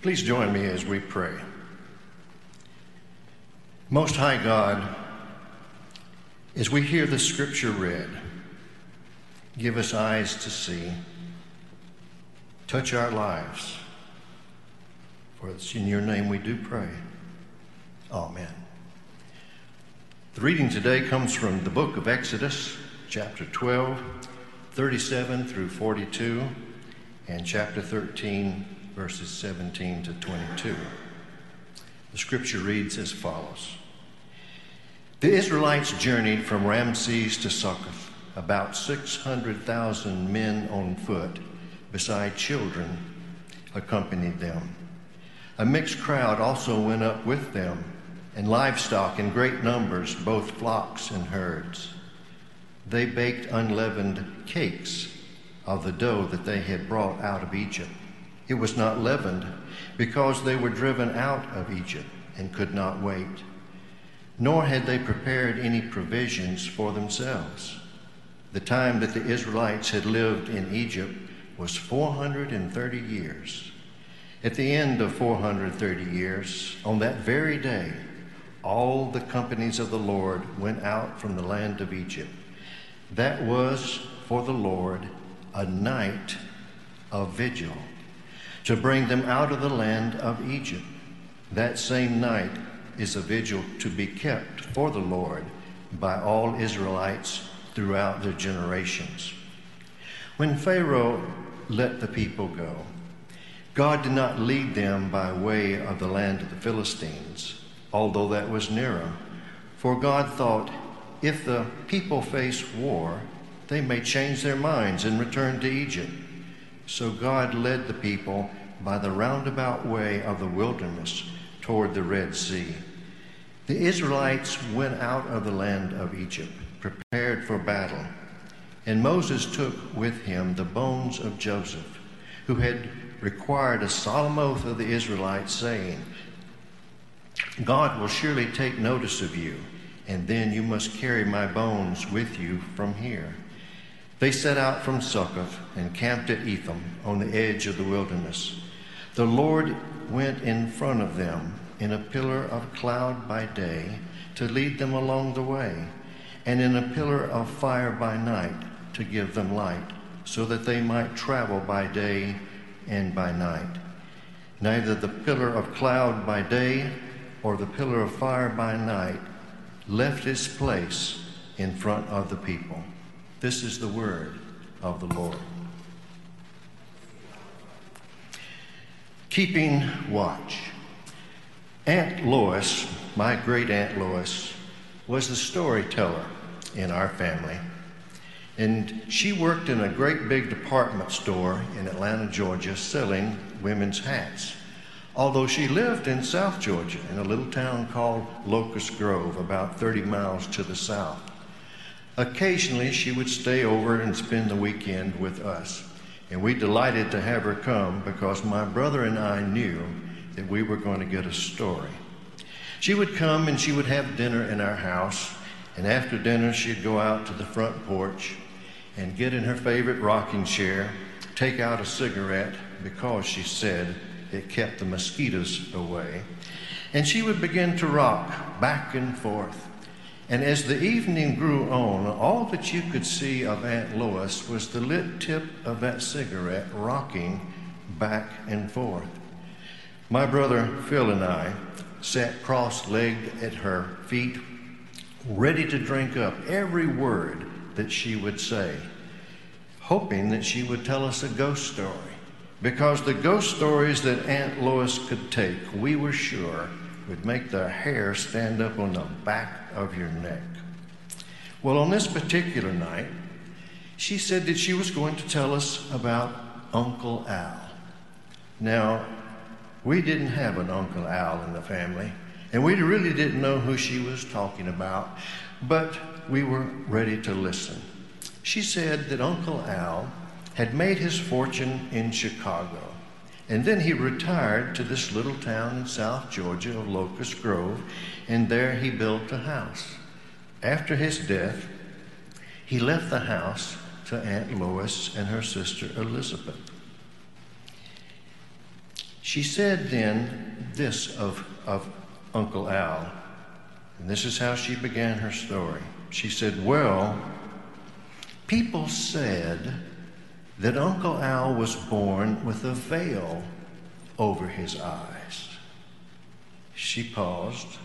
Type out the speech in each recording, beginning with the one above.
Please join me as we pray. Most High God, as we hear the scripture read, give us eyes to see, touch our lives. For it's in your name we do pray. Amen. The reading today comes from the book of Exodus, chapter 12, 37 through 42, and chapter 13, verses 17 to 22. The scripture reads as follows The Israelites journeyed from Ramses to Succoth, about 600,000 men on foot, beside children accompanied them. A mixed crowd also went up with them, and livestock in great numbers, both flocks and herds. They baked unleavened cakes of the dough that they had brought out of Egypt. It was not leavened because they were driven out of Egypt and could not wait. Nor had they prepared any provisions for themselves. The time that the Israelites had lived in Egypt was 430 years. At the end of 430 years, on that very day, all the companies of the Lord went out from the land of Egypt. That was for the Lord a night of vigil to bring them out of the land of Egypt. That same night is a vigil to be kept for the Lord by all Israelites throughout their generations. When Pharaoh let the people go, God did not lead them by way of the land of the Philistines, although that was nearer. For God thought, if the people face war, they may change their minds and return to Egypt. So God led the people by the roundabout way of the wilderness toward the Red Sea. The Israelites went out of the land of Egypt, prepared for battle. And Moses took with him the bones of Joseph, who had required a solemn oath of the Israelites, saying, God will surely take notice of you, and then you must carry my bones with you from here. They set out from Succoth and camped at Etham on the edge of the wilderness. The Lord went in front of them in a pillar of cloud by day to lead them along the way, and in a pillar of fire by night to give them light, so that they might travel by day and by night. Neither the pillar of cloud by day or the pillar of fire by night left its place in front of the people. This is the word of the Lord. Keeping watch. Aunt Lois, my great Aunt Lois, was the storyteller in our family. And she worked in a great big department store in Atlanta, Georgia, selling women's hats. Although she lived in South Georgia in a little town called Locust Grove, about 30 miles to the south. Occasionally, she would stay over and spend the weekend with us. And we delighted to have her come because my brother and I knew that we were going to get a story. She would come and she would have dinner in our house, and after dinner, she'd go out to the front porch and get in her favorite rocking chair, take out a cigarette because she said it kept the mosquitoes away, and she would begin to rock back and forth and as the evening grew on, all that you could see of Aunt Lois was the lit tip of that cigarette rocking back and forth. My brother Phil and I sat cross legged at her feet, ready to drink up every word that she would say, hoping that she would tell us a ghost story. Because the ghost stories that Aunt Lois could take, we were sure, would make the hair stand up on the back of your neck. Well, on this particular night, she said that she was going to tell us about Uncle Al. Now, we didn't have an Uncle Al in the family, and we really didn't know who she was talking about, but we were ready to listen. She said that Uncle Al had made his fortune in Chicago. And then he retired to this little town in South Georgia of Locust Grove, and there he built a house. After his death, he left the house to Aunt Lois and her sister Elizabeth. She said then this of, of Uncle Al, and this is how she began her story. She said, Well, people said that Uncle Al was born with a veil over his eyes. She paused.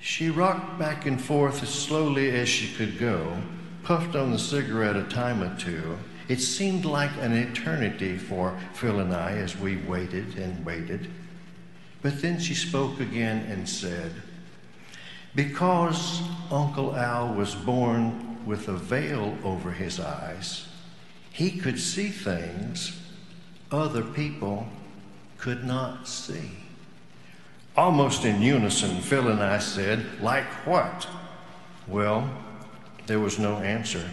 She rocked back and forth as slowly as she could go, puffed on the cigarette a time or two. It seemed like an eternity for Phil and I as we waited and waited. But then she spoke again and said, Because Uncle Al was born with a veil over his eyes, he could see things other people could not see. Almost in unison, Phil and I said, Like what? Well, there was no answer.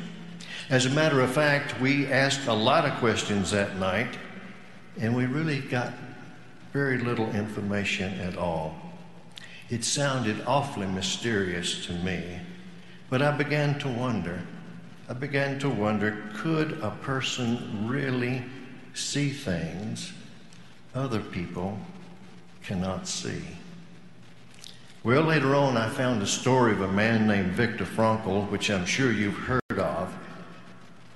As a matter of fact, we asked a lot of questions that night, and we really got very little information at all. It sounded awfully mysterious to me, but I began to wonder I began to wonder could a person really see things other people cannot see? Well, later on, I found a story of a man named Viktor Frankl, which I'm sure you've heard of.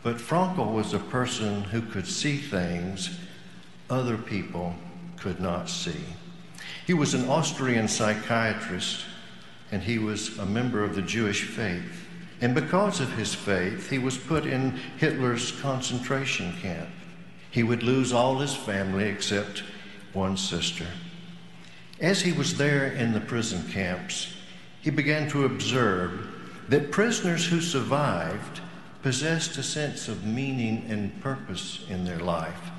But Frankl was a person who could see things other people could not see. He was an Austrian psychiatrist, and he was a member of the Jewish faith. And because of his faith, he was put in Hitler's concentration camp. He would lose all his family except one sister. As he was there in the prison camps, he began to observe that prisoners who survived possessed a sense of meaning and purpose in their life.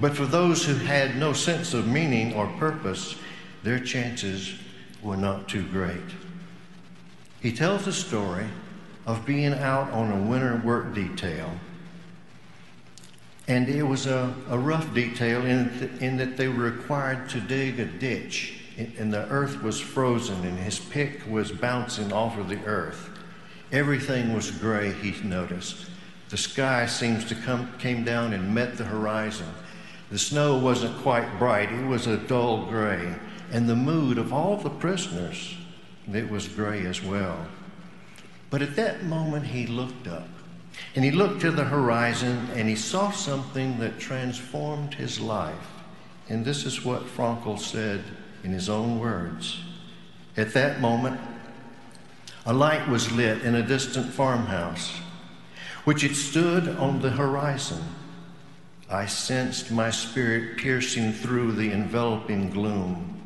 But for those who had no sense of meaning or purpose, their chances were not too great. He tells a story of being out on a winter work detail. And it was a, a rough detail in, in that they were required to dig a ditch, and the earth was frozen, and his pick was bouncing off of the earth. Everything was gray, he noticed. The sky seems to come came down and met the horizon. The snow wasn't quite bright, it was a dull gray. And the mood of all the prisoners, it was gray as well. But at that moment, he looked up and he looked to the horizon and he saw something that transformed his life. And this is what Frankl said in his own words. At that moment, a light was lit in a distant farmhouse, which it stood on the horizon. I sensed my spirit piercing through the enveloping gloom.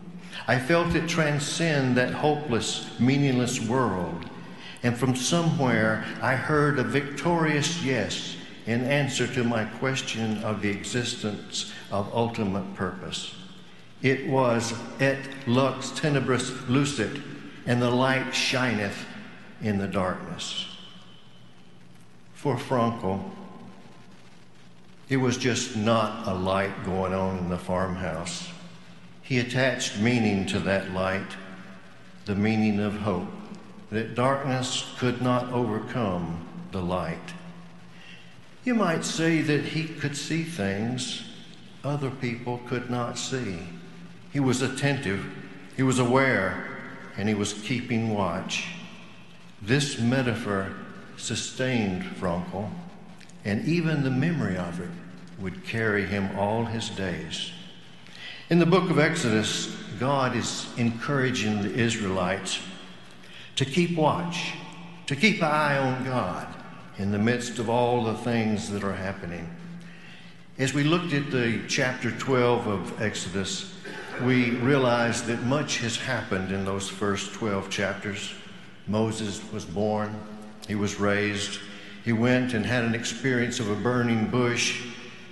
I felt it transcend that hopeless, meaningless world and from somewhere I heard a victorious yes in answer to my question of the existence of ultimate purpose. It was et lux tenebris lucet, and the light shineth in the darkness. For Frankl, it was just not a light going on in the farmhouse. He attached meaning to that light, the meaning of hope that darkness could not overcome the light. You might say that he could see things other people could not see. He was attentive, he was aware, and he was keeping watch. This metaphor sustained Frankl, and even the memory of it would carry him all his days. In the book of Exodus, God is encouraging the Israelites to keep watch, to keep an eye on God in the midst of all the things that are happening. As we looked at the chapter 12 of Exodus, we realized that much has happened in those first 12 chapters. Moses was born, he was raised, he went and had an experience of a burning bush,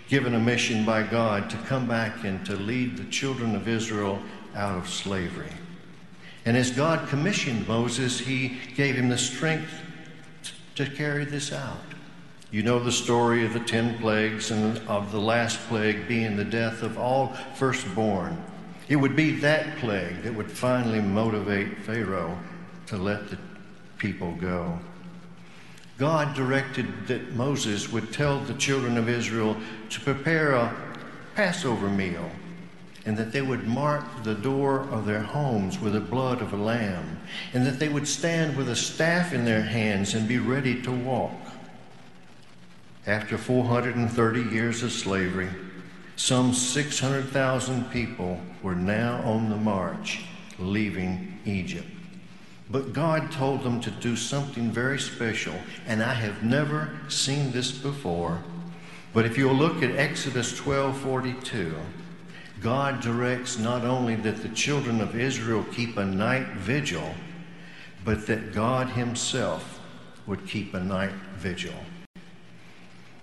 given a mission by God to come back and to lead the children of Israel out of slavery. And as God commissioned Moses, he gave him the strength to carry this out. You know the story of the ten plagues and of the last plague being the death of all firstborn. It would be that plague that would finally motivate Pharaoh to let the people go. God directed that Moses would tell the children of Israel to prepare a Passover meal and that they would mark the door of their homes with the blood of a lamb, and that they would stand with a staff in their hands and be ready to walk. After 430 years of slavery, some 600,000 people were now on the march, leaving Egypt. But God told them to do something very special, and I have never seen this before. But if you'll look at Exodus 12:42, God directs not only that the children of Israel keep a night vigil, but that God Himself would keep a night vigil.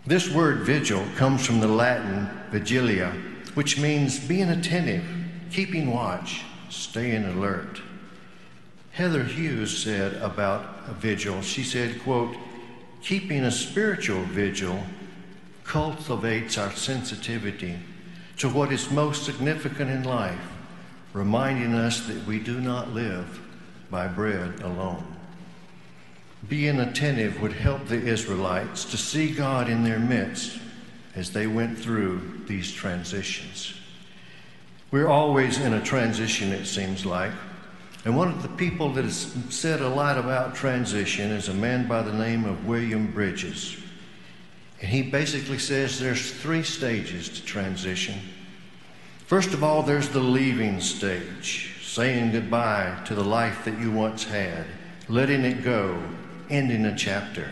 This word vigil comes from the Latin vigilia, which means being attentive, keeping watch, staying alert. Heather Hughes said about a vigil, she said, quote, keeping a spiritual vigil cultivates our sensitivity to what is most significant in life, reminding us that we do not live by bread alone. Being attentive would help the Israelites to see God in their midst as they went through these transitions. We're always in a transition, it seems like. And one of the people that has said a lot about transition is a man by the name of William Bridges. And he basically says there's three stages to transition. First of all, there's the leaving stage, saying goodbye to the life that you once had, letting it go, ending a chapter.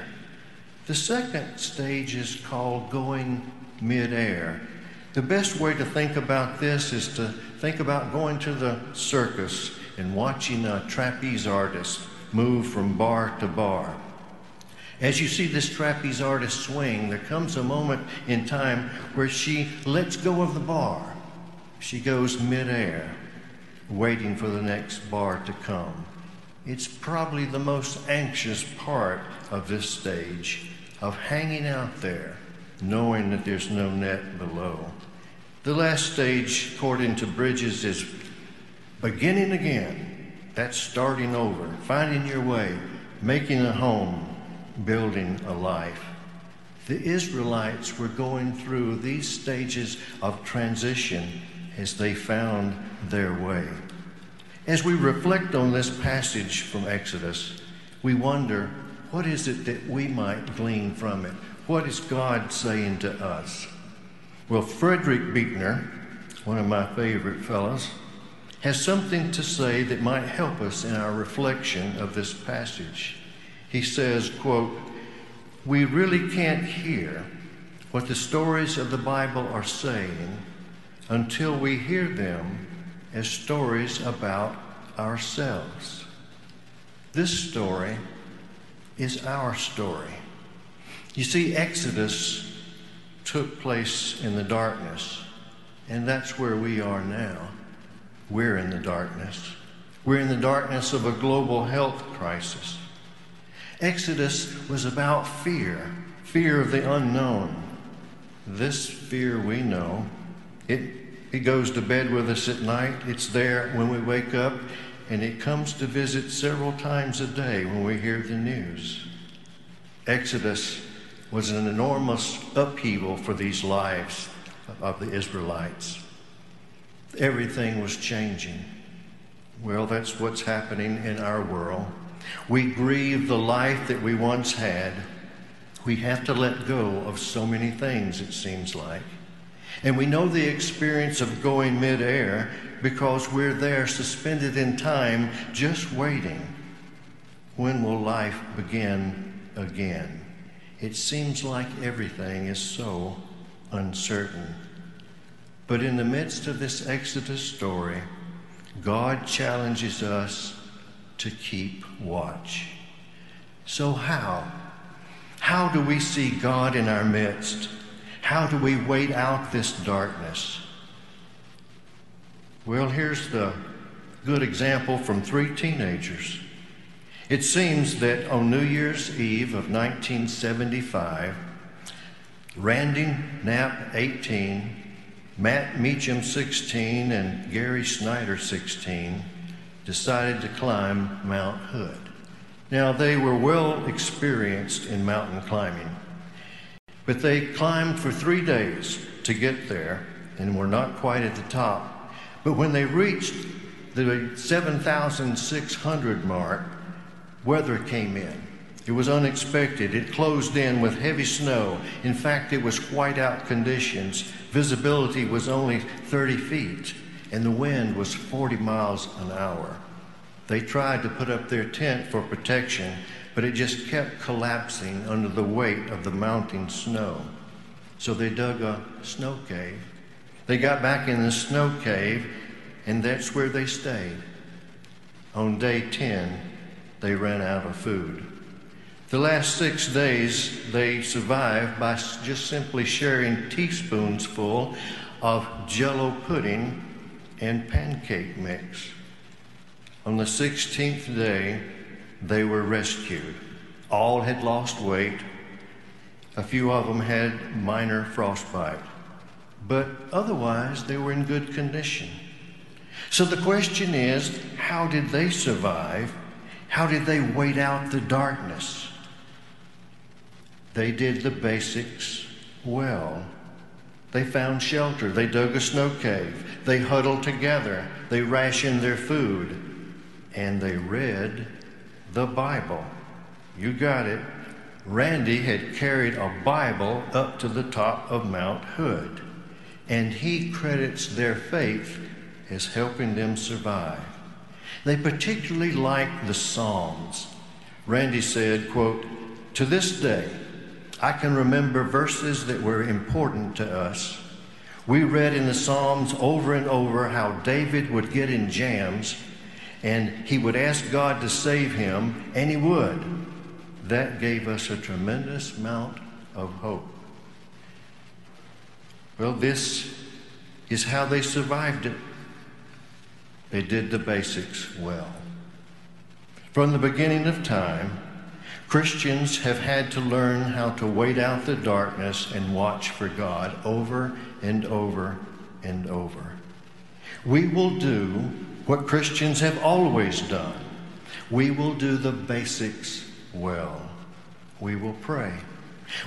The second stage is called going midair. The best way to think about this is to think about going to the circus and watching a trapeze artist move from bar to bar. As you see this trapeze artist swing, there comes a moment in time where she lets go of the bar. She goes midair, waiting for the next bar to come. It's probably the most anxious part of this stage of hanging out there, knowing that there's no net below. The last stage, according to Bridges, is beginning again. That's starting over, finding your way, making a home, building a life. The Israelites were going through these stages of transition as they found their way. As we reflect on this passage from Exodus, we wonder what is it that we might glean from it? What is God saying to us? Well, Frederick Buechner, one of my favorite fellows, has something to say that might help us in our reflection of this passage. He says, quote, we really can't hear what the stories of the Bible are saying until we hear them as stories about ourselves. This story is our story. You see, Exodus took place in the darkness, and that's where we are now. We're in the darkness. We're in the darkness of a global health crisis. Exodus was about fear, fear of the unknown. This fear we know, it, it goes to bed with us at night, it's there when we wake up, and it comes to visit several times a day when we hear the news. Exodus was an enormous upheaval for these lives of the Israelites. Everything was changing. Well, that's what's happening in our world. We grieve the life that we once had. We have to let go of so many things, it seems like. And we know the experience of going midair because we're there suspended in time, just waiting. When will life begin again? It seems like everything is so uncertain. But in the midst of this Exodus story, God challenges us to keep watch. So, how? How do we see God in our midst? How do we wait out this darkness? Well, here's the good example from three teenagers. It seems that on New Year's Eve of 1975, Randy Knapp, 18, Matt Meacham, 16, and Gary Snyder, 16, decided to climb Mount Hood. Now, they were well experienced in mountain climbing, but they climbed for three days to get there and were not quite at the top. But when they reached the 7,600 mark, weather came in. It was unexpected. It closed in with heavy snow. In fact, it was whiteout conditions. Visibility was only 30 feet, and the wind was 40 miles an hour. They tried to put up their tent for protection, but it just kept collapsing under the weight of the mounting snow. So they dug a snow cave. They got back in the snow cave, and that's where they stayed. On day 10, they ran out of food. The last six days, they survived by just simply sharing teaspoons full of jello pudding and pancake mix. On the 16th day, they were rescued. All had lost weight. A few of them had minor frostbite, but otherwise they were in good condition. So the question is how did they survive? How did they wait out the darkness? They did the basics well. They found shelter. They dug a snow cave. They huddled together. They rationed their food. And they read the Bible. You got it. Randy had carried a Bible up to the top of Mount Hood. And he credits their faith as helping them survive. They particularly liked the Psalms. Randy said, quote, To this day, I can remember verses that were important to us. We read in the Psalms over and over how David would get in jams and he would ask God to save him, and he would. That gave us a tremendous amount of hope. Well, this is how they survived it. They did the basics well. From the beginning of time, Christians have had to learn how to wait out the darkness and watch for God over and over and over. We will do what Christians have always done. We will do the basics well. We will pray.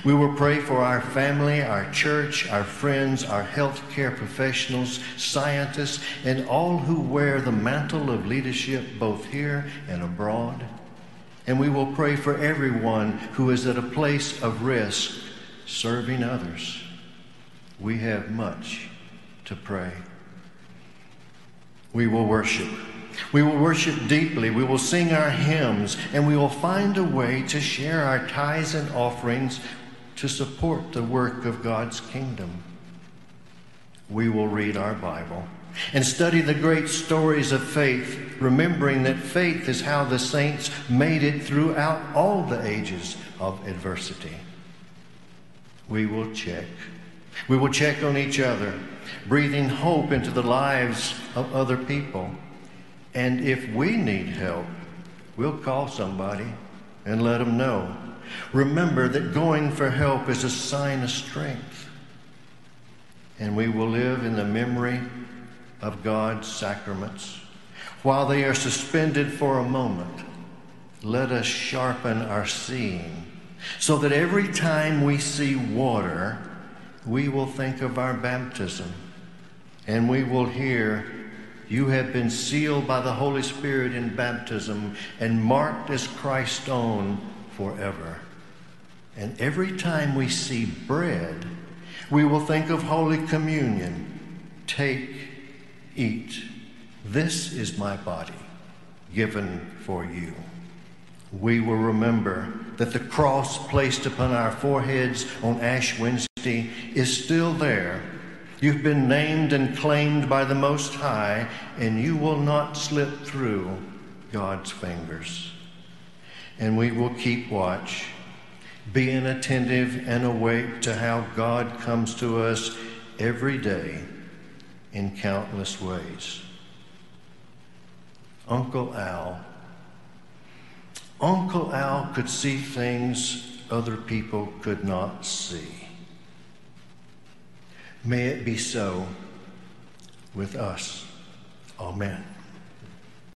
We will pray for our family, our church, our friends, our healthcare professionals, scientists, and all who wear the mantle of leadership both here and abroad. And we will pray for everyone who is at a place of risk serving others. We have much to pray. We will worship. We will worship deeply. We will sing our hymns, and we will find a way to share our tithes and offerings to support the work of God's kingdom. We will read our Bible and study the great stories of faith, remembering that faith is how the saints made it throughout all the ages of adversity. We will check. We will check on each other, breathing hope into the lives of other people. And if we need help, we'll call somebody and let them know. Remember that going for help is a sign of strength. And we will live in the memory of God's sacraments. While they are suspended for a moment, let us sharpen our seeing so that every time we see water, we will think of our baptism and we will hear, You have been sealed by the Holy Spirit in baptism and marked as Christ's own forever. And every time we see bread, we will think of Holy Communion. Take Eat. This is my body given for you. We will remember that the cross placed upon our foreheads on Ash Wednesday is still there. You've been named and claimed by the Most High, and you will not slip through God's fingers. And we will keep watch, being attentive and awake to how God comes to us every day in countless ways. Uncle Al. Uncle Al could see things other people could not see. May it be so with us. Amen.